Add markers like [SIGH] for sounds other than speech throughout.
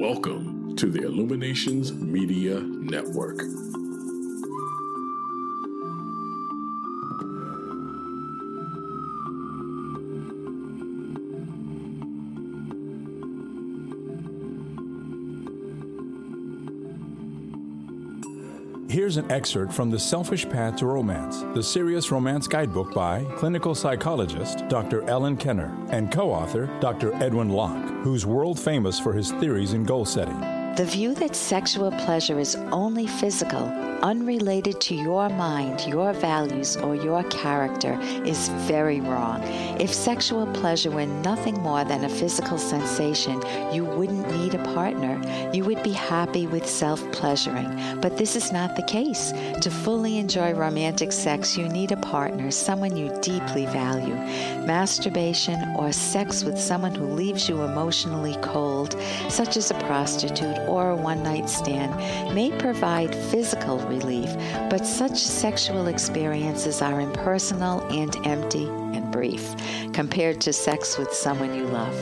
Welcome to the Illuminations Media Network. Here's an excerpt from The Selfish Path to Romance, the Serious Romance Guidebook by clinical psychologist Dr. Ellen Kenner and co author Dr. Edwin Locke, who's world famous for his theories in goal setting. The view that sexual pleasure is only physical, unrelated to your mind, your values, or your character is very wrong. If sexual pleasure were nothing more than a physical sensation, you wouldn't need a partner. You would be happy with self pleasuring. But this is not the case. To fully enjoy romantic sex, you need a partner, someone you deeply value. Masturbation or sex with someone who leaves you emotionally cold, such as a prostitute or a one night stand, may provide physical relief, but such sexual experiences are impersonal and empty and brief compared to sex with someone you love.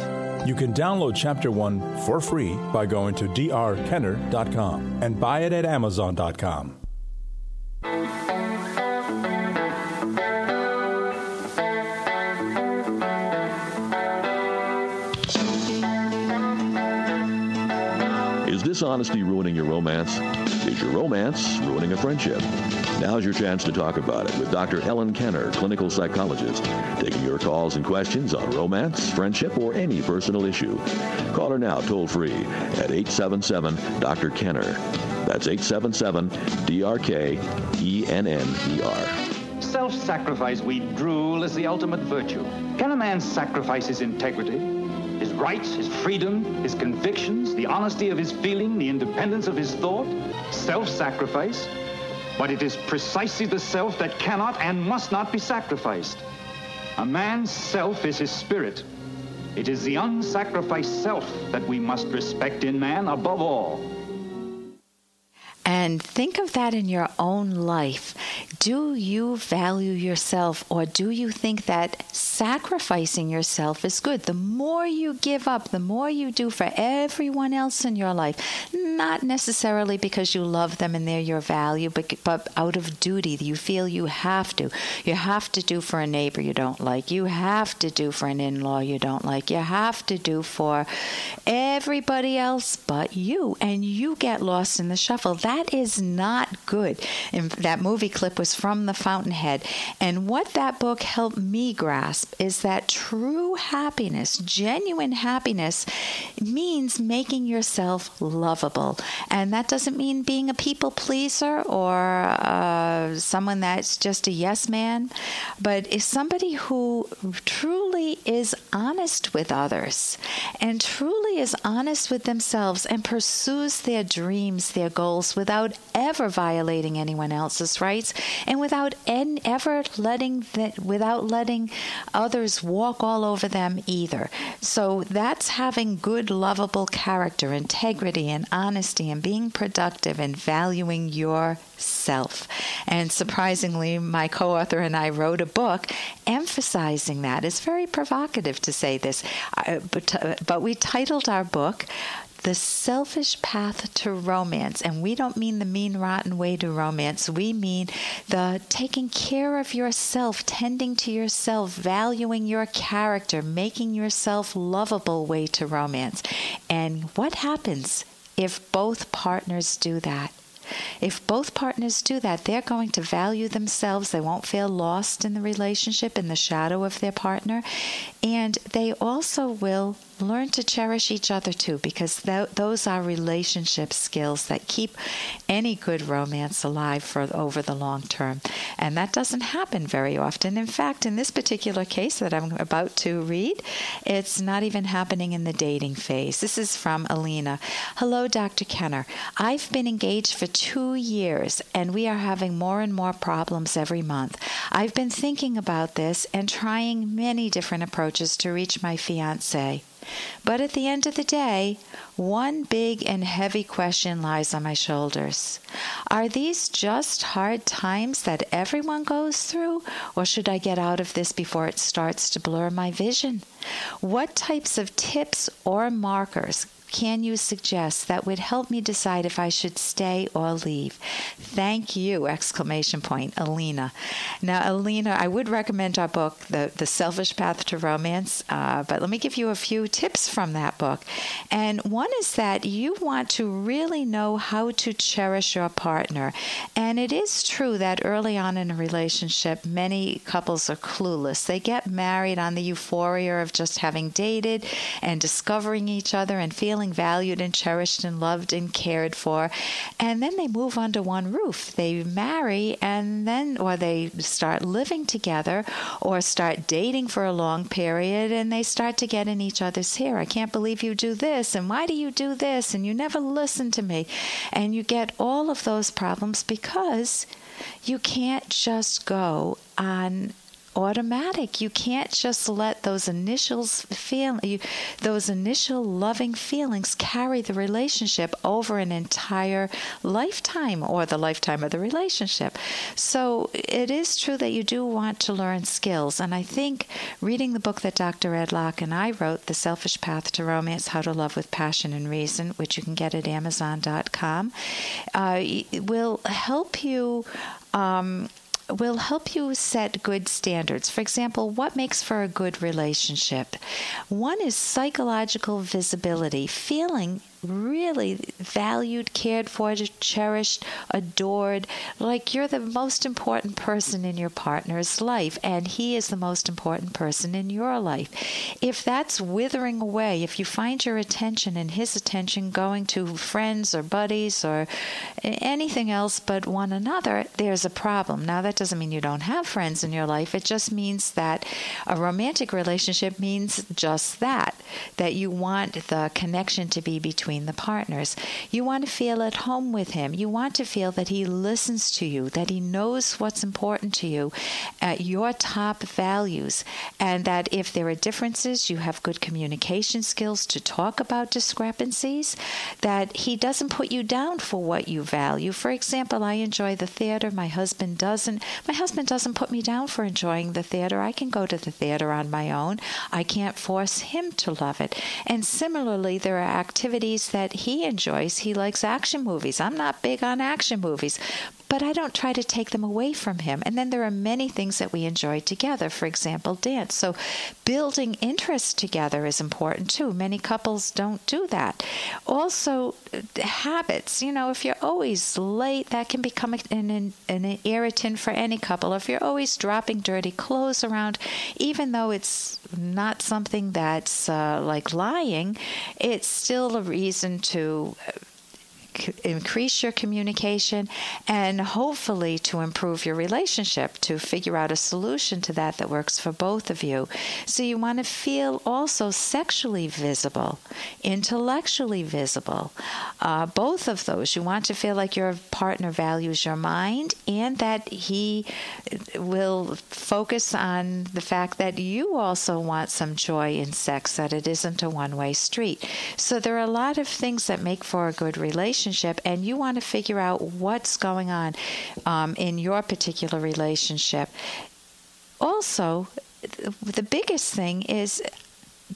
You can download Chapter 1 for free by going to drkenner.com and buy it at amazon.com. Is dishonesty ruining your romance? Is your romance ruining a friendship? Now's your chance to talk about it with Dr. Ellen Kenner, clinical psychologist, taking your calls and questions on romance, friendship, or any personal issue. Call her now toll free at 877 Dr. Kenner. That's 877 DRK ENNER. Self sacrifice, we drool, is the ultimate virtue. Can a man sacrifice his integrity, his rights, his freedom, his convictions, the honesty of his feeling, the independence of his thought? Self sacrifice? But it is precisely the self that cannot and must not be sacrificed. A man's self is his spirit. It is the unsacrificed self that we must respect in man above all. And think of that in your own life. Do you value yourself or do you think that sacrificing yourself is good? The more you give up, the more you do for everyone else in your life, not necessarily because you love them and they're your value, but, but out of duty. You feel you have to. You have to do for a neighbor you don't like. You have to do for an in law you don't like. You have to do for everybody else but you. And you get lost in the shuffle. That is not good. And that movie clip was from The Fountainhead. And what that book helped me grasp is that true happiness, genuine happiness, means making yourself lovable. And that doesn't mean being a people pleaser or uh, someone that's just a yes man, but is somebody who truly is honest with others and truly is honest with themselves and pursues their dreams, their goals without ever violating anyone else's rights and without en- ever letting the, without letting others walk all over them either. So that's having good, lovable character, integrity, and honesty, and being productive and valuing yourself. And surprisingly, my co author and I wrote a book emphasizing that. It's very provocative to say this, uh, but, uh, but we titled our book the selfish path to romance. And we don't mean the mean, rotten way to romance. We mean the taking care of yourself, tending to yourself, valuing your character, making yourself lovable way to romance. And what happens if both partners do that? If both partners do that, they're going to value themselves. They won't feel lost in the relationship, in the shadow of their partner. And they also will learn to cherish each other too, because th- those are relationship skills that keep any good romance alive for over the long term. And that doesn't happen very often. In fact, in this particular case that I'm about to read, it's not even happening in the dating phase. This is from Alina. Hello, Dr. Kenner. I've been engaged for two years, and we are having more and more problems every month. I've been thinking about this and trying many different approaches to reach my fiance. But at the end of the day, one big and heavy question lies on my shoulders. Are these just hard times that everyone goes through, or should I get out of this before it starts to blur my vision? What types of tips or markers can you suggest that would help me decide if I should stay or leave? Thank you! Exclamation point, Alina. Now, Alina, I would recommend our book, The, the Selfish Path to Romance, uh, but let me give you a few tips from that book. And one is that you want to really know how to cherish your partner. And it is true that early on in a relationship, many couples are clueless. They get married on the euphoria of just having dated and discovering each other and feeling feeling valued and cherished and loved and cared for. And then they move under one roof. They marry and then, or they start living together or start dating for a long period and they start to get in each other's hair. I can't believe you do this. And why do you do this? And you never listen to me. And you get all of those problems because you can't just go on automatic. You can't just let those initials feel you, those initial loving feelings carry the relationship over an entire lifetime or the lifetime of the relationship. So it is true that you do want to learn skills, and I think reading the book that Dr. Ed Locke and I wrote, The Selfish Path to Romance: How to Love with Passion and Reason, which you can get at Amazon.com, uh, will help you. Um, will help you set good standards. For example, what makes for a good relationship? One is psychological visibility, feeling really valued, cared for, cherished, adored, like you're the most important person in your partner's life, and he is the most important person in your life. If that's withering away, if you find your attention and his attention going to friends or buddies or anything else but one another, there's a problem. Now, that doesn't mean you don't have friends in your life, it just means that a romantic relationship means just that, that you want the connection to be between between the partners. You want to feel at home with him. You want to feel that he listens to you, that he knows what's important to you, uh, your top values, and that if there are differences, you have good communication skills to talk about discrepancies, that he doesn't put you down for what you value. For example, I enjoy the theater, my husband doesn't. My husband doesn't put me down for enjoying the theater. I can go to the theater on my own. I can't force him to love it. And similarly, there are activities movies that he enjoys. He likes action movies. I'm not big on action movies, but I don't try to take them away from him. And then there are many things that we enjoy together, for example, dance. So building interest together is important too. Many couples don't do that. Also, habits. You know, if you're always late, that can become an, an, an irritant for any couple. If you're always dropping dirty clothes around, even though it's not something that's uh, like lying, it's still a reason to increase your communication and hopefully to improve your relationship, to figure out a solution to that that works for both of you. So you want to feel also sexually visible, intellectually visible. Uh, both of those. You want to feel like your partner values your mind and that he will focus on the fact that you also want some joy in sex, that it isn't a one way street. So there are a lot of things that make for a good relationship relationship and you want to figure out what's going on um, in your particular relationship. Also, the biggest thing is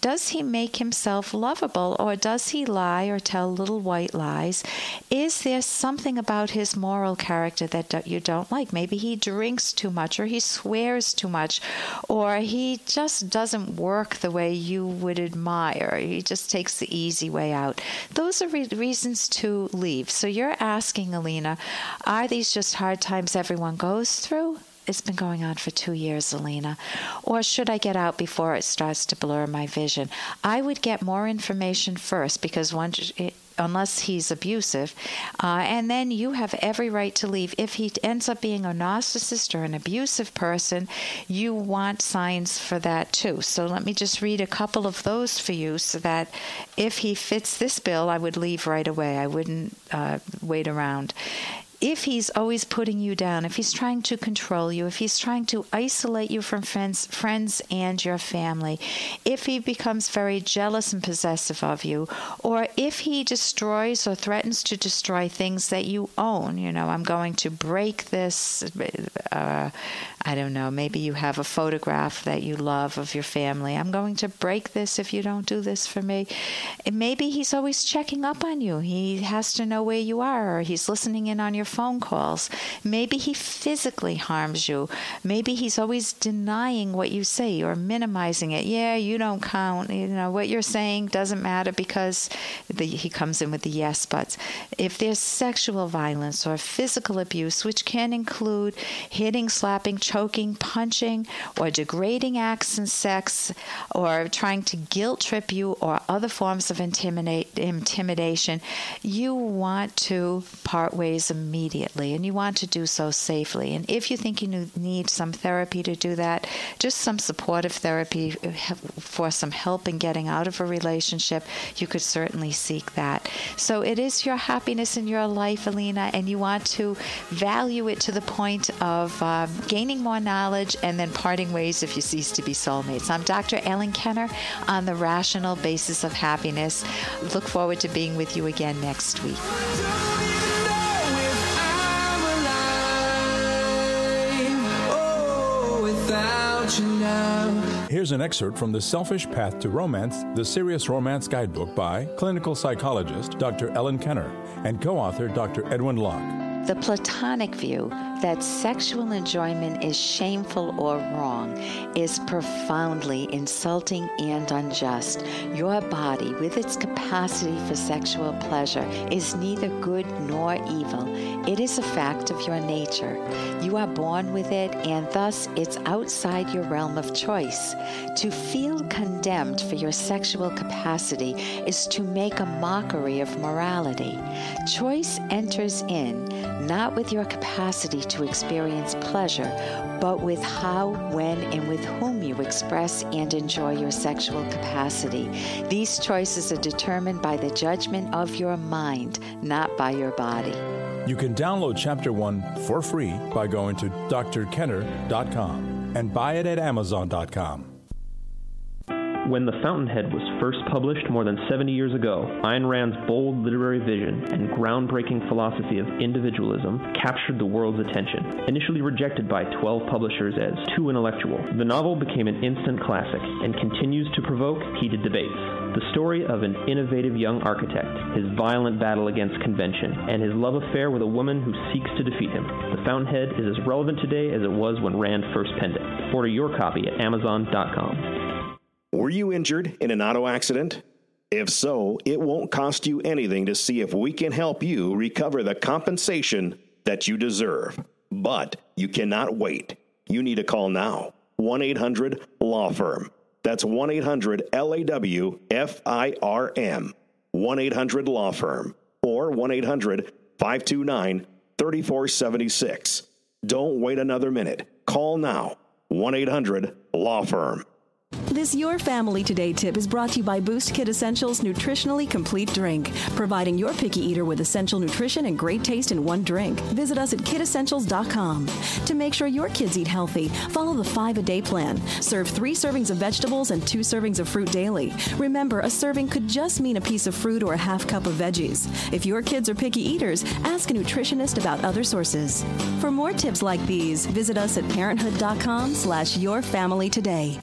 does he make himself lovable or does he lie or tell little white lies? Is there something about his moral character that you don't like? Maybe he drinks too much or he swears too much or he just doesn't work the way you would admire. He just takes the easy way out. Those are re- reasons to leave. So you're asking, Alina, are these just hard times everyone goes through? It's been going on for two years, Alina. Or should I get out before it starts to blur my vision? I would get more information first because once. It, unless he's abusive. Uh, and then you have every right to leave. If he ends up being a narcissist or an abusive person, you want signs for that too. So let me just read a couple of those for you so that if he fits this bill, I would leave right away. I wouldn't uh, wait around if he's always putting you down, if he's trying to control you, if he's trying to isolate you from friends, friends and your family, if he becomes very jealous and possessive of you, or if he destroys or threatens to destroy things that you own, you know, I'm going to break this. Uh, I don't know, maybe you have a photograph that you love of your family. I'm going to break this if you don't do this for me. And maybe he's always checking up on you. He has to know where you are, or he's listening in on your phone calls. Maybe he physically harms you. Maybe he's always denying what you say or minimizing it. Yeah, you don't count. You know, what you're saying doesn't matter because the, he comes in with the yes buts. If there's sexual violence or physical abuse, which can include hitting, slapping, choking, punching, or degrading acts in sex, or trying to guilt trip you, or other forms of intimidation, you want to part ways immediately and you want to do so safely. And if you think you need some therapy to do that, just some supportive therapy for some help in getting out of a relationship, you could certainly seek that. So it is your happiness in your life, Alina, and you want to value it to the point of um, gaining more knowledge and then parting ways if you cease to be soulmates. I'm Dr. Ellen Kenner on the rational basis of happiness. Look forward to being with you again next week. Here's an excerpt from The Selfish Path to Romance, the Serious Romance Guidebook by clinical psychologist Dr. Ellen Kenner and co author Dr. Edwin Locke. The Platonic view that sexual enjoyment is shameful or wrong is profoundly insulting and unjust. Your body, with its capacity for sexual pleasure, is neither good nor evil. It is a fact of your nature. You are born with it, and thus it's outside your realm of choice. To feel condemned for your sexual capacity is to make a mockery of morality. Choice enters in not with your capacity to experience pleasure, but with how, when, and with whom you express and enjoy your sexual capacity. These choices are determined by the judgment of your mind, not by your body. You can download Chapter 1 for free by going to drkenner.com and buy it at amazon.com. When The Fountainhead was first published more than 70 years ago, Ayn Rand's bold literary vision and groundbreaking philosophy of individualism captured the world's attention. Initially rejected by 12 publishers as too intellectual, the novel became an instant classic and continues to provoke heated debates. The story of an innovative young architect, his violent battle against convention, and his love affair with a woman who seeks to defeat him. The Fountainhead is as relevant today as it was when Rand first penned it. Order your copy at Amazon.com. Were you injured in an auto accident? If so, it won't cost you anything to see if we can help you recover the compensation that you deserve. But you cannot wait. You need to call now 1 800 Law Firm. That's 1 800 L A W F I R M. 1 800 Law Firm. Or 1 800 529 3476. Don't wait another minute. Call now 1 800 Law Firm. This Your Family Today tip is brought to you by Boost Kid Essentials Nutritionally Complete Drink, providing your picky eater with essential nutrition and great taste in one drink. Visit us at kidessentials.com. To make sure your kids eat healthy, follow the five a day plan. Serve three servings of vegetables and two servings of fruit daily. Remember, a serving could just mean a piece of fruit or a half cup of veggies. If your kids are picky eaters, ask a nutritionist about other sources. For more tips like these, visit us at parenthood.com slash your family today.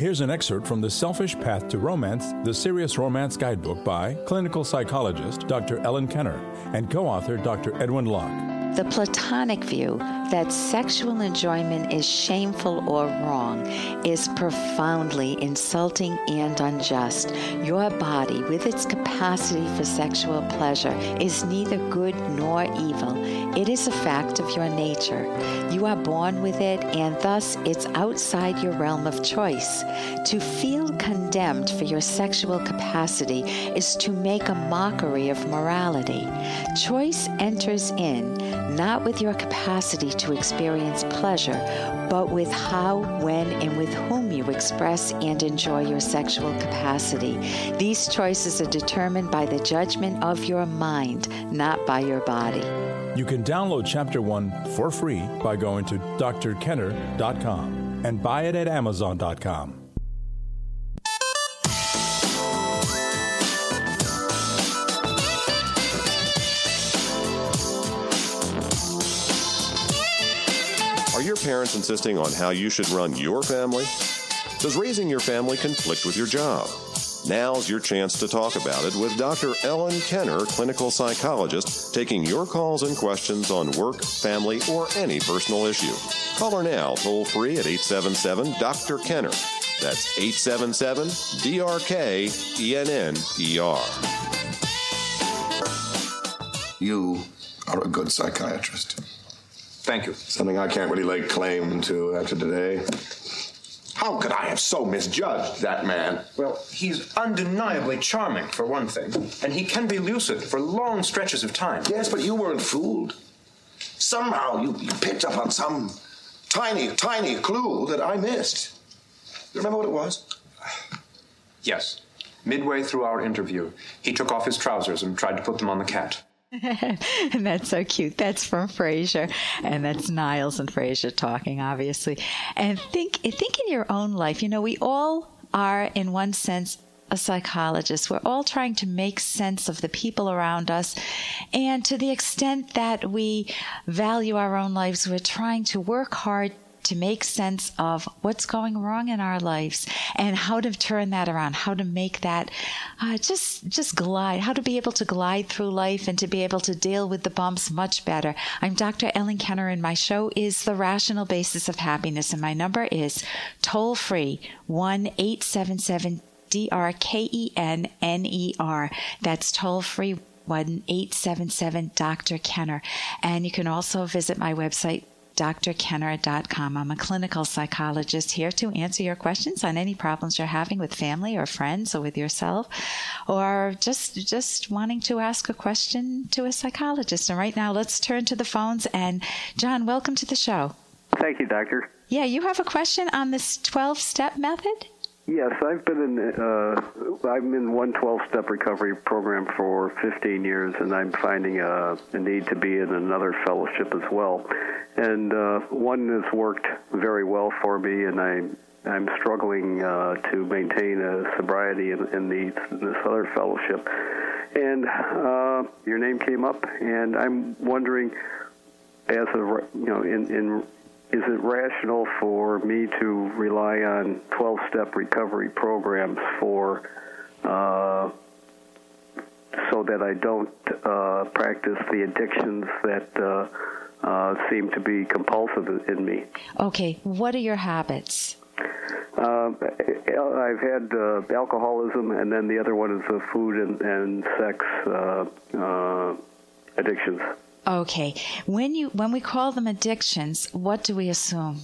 Here's an excerpt from The Selfish Path to Romance, the Serious Romance Guidebook by clinical psychologist Dr. Ellen Kenner and co author Dr. Edwin Locke. The Platonic view that sexual enjoyment is shameful or wrong is profoundly insulting and unjust. Your body, with its capacity for sexual pleasure, is neither good nor evil. It is a fact of your nature. You are born with it, and thus it's outside your realm of choice. To feel condemned for your sexual capacity is to make a mockery of morality. Choice enters in not with your capacity to experience pleasure, but with how, when, and with whom you express and enjoy your sexual capacity. These choices are determined by the judgment of your mind, not by your body. You can download Chapter 1 for free by going to drkenner.com and buy it at amazon.com. parents insisting on how you should run your family? Does raising your family conflict with your job? Now's your chance to talk about it with Dr. Ellen Kenner, clinical psychologist, taking your calls and questions on work, family, or any personal issue. Call her now, toll free at 877 Dr. Kenner. That's 877 DRK ENNER. You are a good psychiatrist. Thank you. Something I can't really lay claim to after today. How could I have so misjudged that man? Well, he's undeniably charming, for one thing, and he can be lucid for long stretches of time. Yes, but you weren't fooled. Somehow you, you picked up on some tiny, tiny clue that I missed. You remember what it was? Yes. Midway through our interview, he took off his trousers and tried to put them on the cat. [LAUGHS] and that's so cute. That's from Frasier, and that's Niles and Frasier talking, obviously. And think, think in your own life. You know, we all are, in one sense, a psychologist. We're all trying to make sense of the people around us. And to the extent that we value our own lives, we're trying to work hard to make sense of what's going wrong in our lives and how to turn that around, how to make that uh, just just glide, how to be able to glide through life and to be able to deal with the bumps much better. I'm Dr. Ellen Kenner, and my show is The Rational Basis of Happiness, and my number is toll free one eight seven seven D R K E N N E R. That's toll free. 1 877 Dr. Kenner. And you can also visit my website, drkenner.com. I'm a clinical psychologist here to answer your questions on any problems you're having with family or friends or with yourself or just just wanting to ask a question to a psychologist. And right now let's turn to the phones and John, welcome to the show. Thank you, doctor. Yeah, you have a question on this 12-step method? Yes, I've been in uh, I'm in one 12-step recovery program for 15 years, and I'm finding a, a need to be in another fellowship as well. And uh, one has worked very well for me, and I'm I'm struggling uh, to maintain a sobriety in, in, the, in this other fellowship. And uh, your name came up, and I'm wondering, as a you know, in in is it rational for me to rely on 12 step recovery programs for uh, so that I don't uh, practice the addictions that uh, uh seem to be compulsive in me? Okay, what are your habits? Uh, I've had uh, alcoholism, and then the other one is the food and, and sex addictions. Okay. When you when we call them addictions, what do we assume?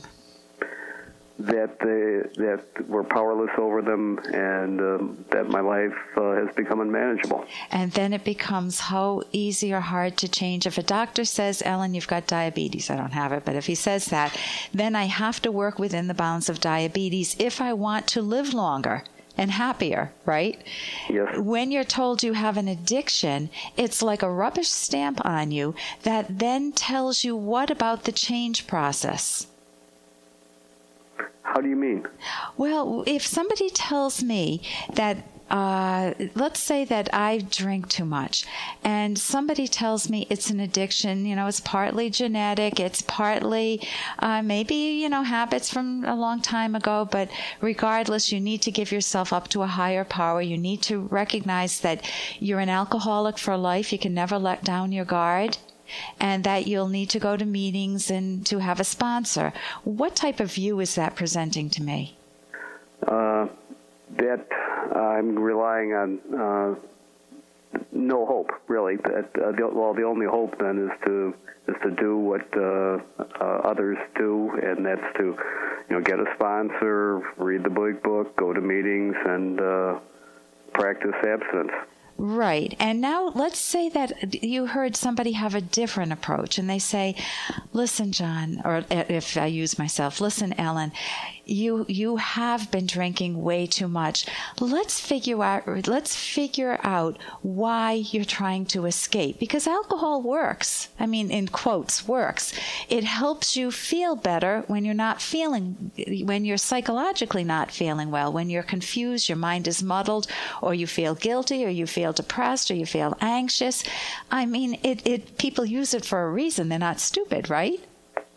That they, that we're powerless over them, and um, that my life uh, has become unmanageable. And then it becomes how easy or hard to change. If a doctor says, "Ellen, you've got diabetes," I don't have it, but if he says that, then I have to work within the bounds of diabetes if I want to live longer and happier, right? Yes. When you're told you have an addiction, it's like a rubbish stamp on you that then tells you what about the change process? How do you mean? Well, if somebody tells me that uh, let's say that I drink too much and somebody tells me it's an addiction, you know, it's partly genetic, it's partly uh, maybe, you know, habits from a long time ago, but regardless, you need to give yourself up to a higher power. You need to recognize that you're an alcoholic for life. You can never let down your guard and that you'll need to go to meetings and to have a sponsor. What type of view is that presenting to me? Uh, that I'm relying on uh, no hope, really. That, uh, the, well, the only hope then is to is to do what uh, others do, and that's to you know get a sponsor, read the big book, go to meetings, and practice abstinence. Right. And now let's say that you heard somebody have a different approach and they say, listen, John, or if I use myself, listen, Ellen, you you have been drinking way too much. Let's figure out let's figure out why you're trying to escape because alcohol works. I mean in quotes works. It helps you feel better when you're not feeling when you're psychologically not feeling well, when you're confused, your mind is muddled or you feel guilty or you feel depressed or you feel anxious. I mean it it people use it for a reason. They're not stupid, right?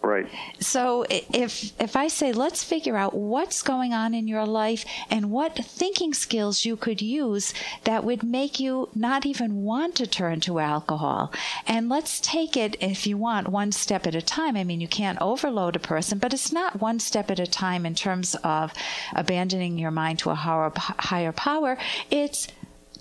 Right. So if if I say let's figure out what's going on in your life and what thinking skills you could use that would make you not even want to turn to alcohol. And let's take it if you want one step at a time. I mean, you can't overload a person, but it's not one step at a time in terms of abandoning your mind to a higher power. It's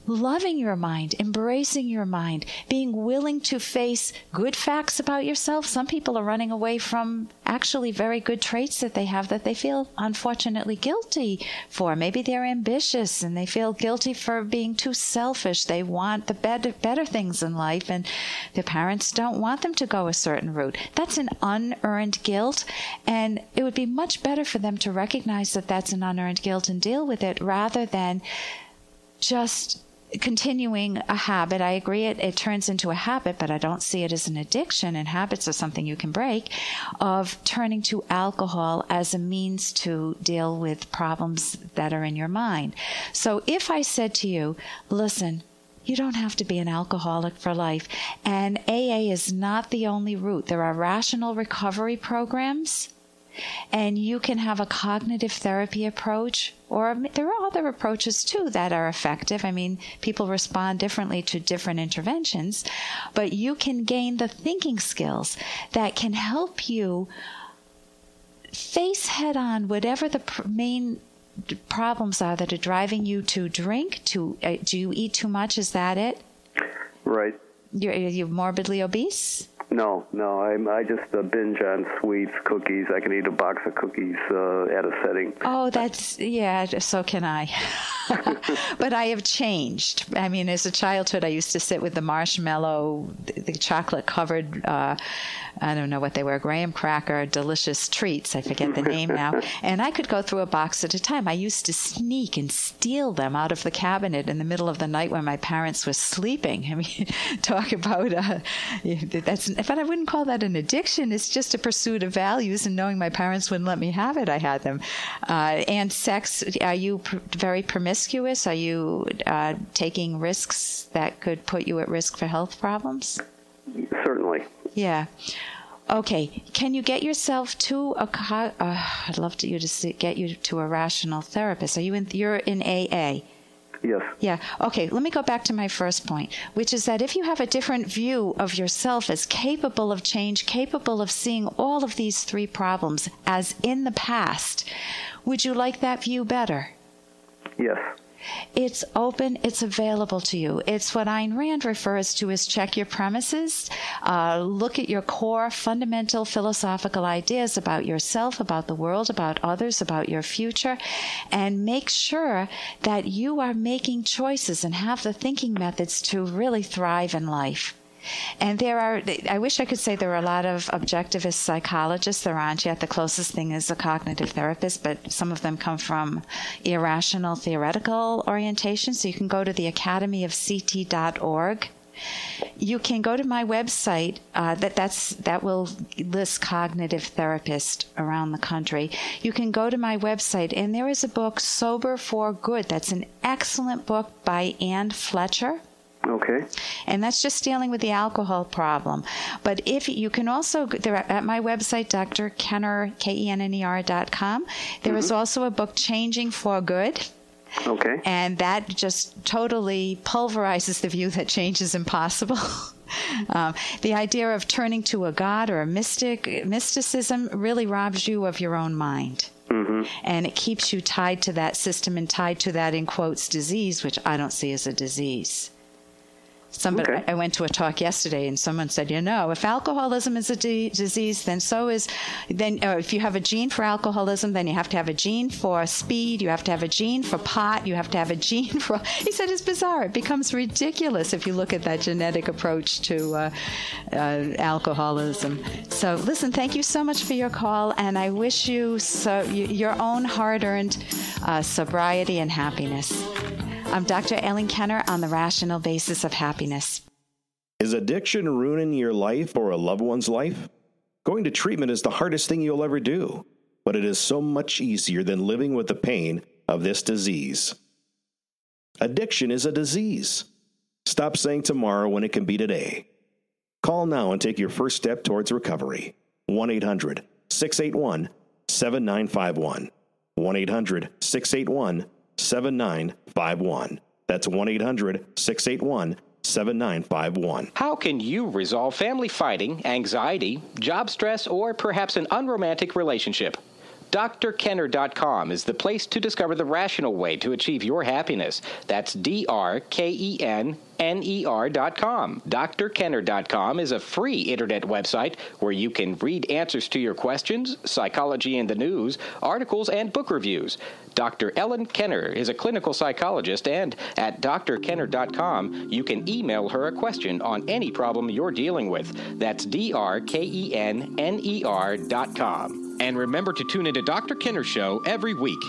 loving your mind, embracing your mind, being willing to face good facts about yourself. Some people are running away from actually very good traits that they have that they feel unfortunately guilty for. Maybe they're ambitious and they feel guilty for being too selfish. They want the better, better things in life and their parents don't want them to go a certain route. That's an unearned guilt and it would be much better for them to recognize that that's an unearned guilt and deal with it rather than just continuing a habit. I agree it, it turns into a habit, but I don't see it as an addiction, and habits are something you can break, of turning to alcohol as a means to deal with problems that are in your mind. So if I said to you, listen, you don't have to be an alcoholic for life. And AA is not the only route. There are rational recovery programs and you can have a cognitive therapy approach, or there are other approaches too that are effective. I mean, people respond differently to different interventions, but you can gain the thinking skills that can help you face head on whatever the pr- main problems are that are driving you to drink to uh, do you eat too much? Is that it? Right you're, you're morbidly obese no, no. I'm, I just uh, binge on sweets, cookies. I can eat a box of cookies uh, at a setting. Oh, that's yeah. So can I. [LAUGHS] but I have changed. I mean, as a childhood, I used to sit with the marshmallow, the chocolate covered. Uh, I don't know what they were, graham cracker, delicious treats. I forget the name now. [LAUGHS] And I could go through a box at a time. I used to sneak and steal them out of the cabinet in the middle of the night when my parents were sleeping. [LAUGHS] I mean, talk [LAUGHS] about uh, that's. But I wouldn't call that an addiction. It's just a pursuit of values, and knowing my parents wouldn't let me have it, I had them. Uh, and sex. Are you pr- very promiscuous? Are you uh, taking risks that could put you at risk for health problems? Certainly. Yeah. Okay. Can you get yourself to a? Uh, I'd love to you to see, get you to a rational therapist. Are you in? You're in AA. Yes. Yeah. Okay. Let me go back to my first point, which is that if you have a different view of yourself as capable of change, capable of seeing all of these three problems as in the past, would you like that view better? Yes. It's open, it's available to you. It's what Ayn Rand refers to as check your premises. Uh, look at your core fundamental philosophical ideas about yourself, about the world, about others, about your future, and make sure that you are making choices and have the thinking methods to really thrive in life. And there are, I wish I could say there are a lot of objectivist psychologists. There aren't yet. The closest thing is a cognitive therapist, but some of them come from irrational theoretical orientation. So you can go to the academyofct.org. You can go to my website. Uh, that that's that will list cognitive therapists around the country. You can go to my website, and there is a book, Sober for Good. That's an excellent book by Anne Fletcher. Okay. And that's just dealing with the alcohol problem. But if you can also, there at my website, Dr. Kenner, K-E-N-N-E-R dot com, there mm-hmm. is also a book, Changing for Good. Okay. And that just totally pulverizes the view that change is impossible. [LAUGHS] um, the idea of turning to a god or a mystic, mysticism really robs you of your own mind. Mm-hmm. And it keeps you tied to that system and tied to that, in quotes, disease, which I don't see as a disease. Somebody, okay. I went to a talk yesterday, and someone said, you know, if alcoholism is a d- disease, then so is, then uh, if you have a gene for alcoholism, then you have to have a gene for speed, you have to have a gene for pot, you have to have a [LAUGHS] gene for. He said it's bizarre. It becomes ridiculous if you look at that genetic approach to uh, uh, alcoholism. So, listen, thank you so much for your call, and I wish you so your own hard-earned uh, sobriety and happiness. I'm Dr. Ellen Kenner on the rational basis of happiness. Is addiction ruining your life or a loved one's life? Going to treatment is the hardest thing you'll ever do, but it is so much easier than living with the pain of this disease. Addiction is a disease. Stop saying tomorrow when it can be today. Call now and take your first step towards recovery. 1 800 681 7951. 1 800 681 7951. That's 1 800 681 7951. How can you resolve family fighting, anxiety, job stress, or perhaps an unromantic relationship? drkenner.com is the place to discover the rational way to achieve your happiness. That's D R K E N N-E-R.com. drkenner.com is a free internet website where you can read answers to your questions, psychology in the news, articles, and book reviews. Dr. Ellen Kenner is a clinical psychologist, and at drkenner.com, you can email her a question on any problem you're dealing with. That's D-R-K-E-N-N-E-R.com. And remember to tune into Dr. Kenner's show every week.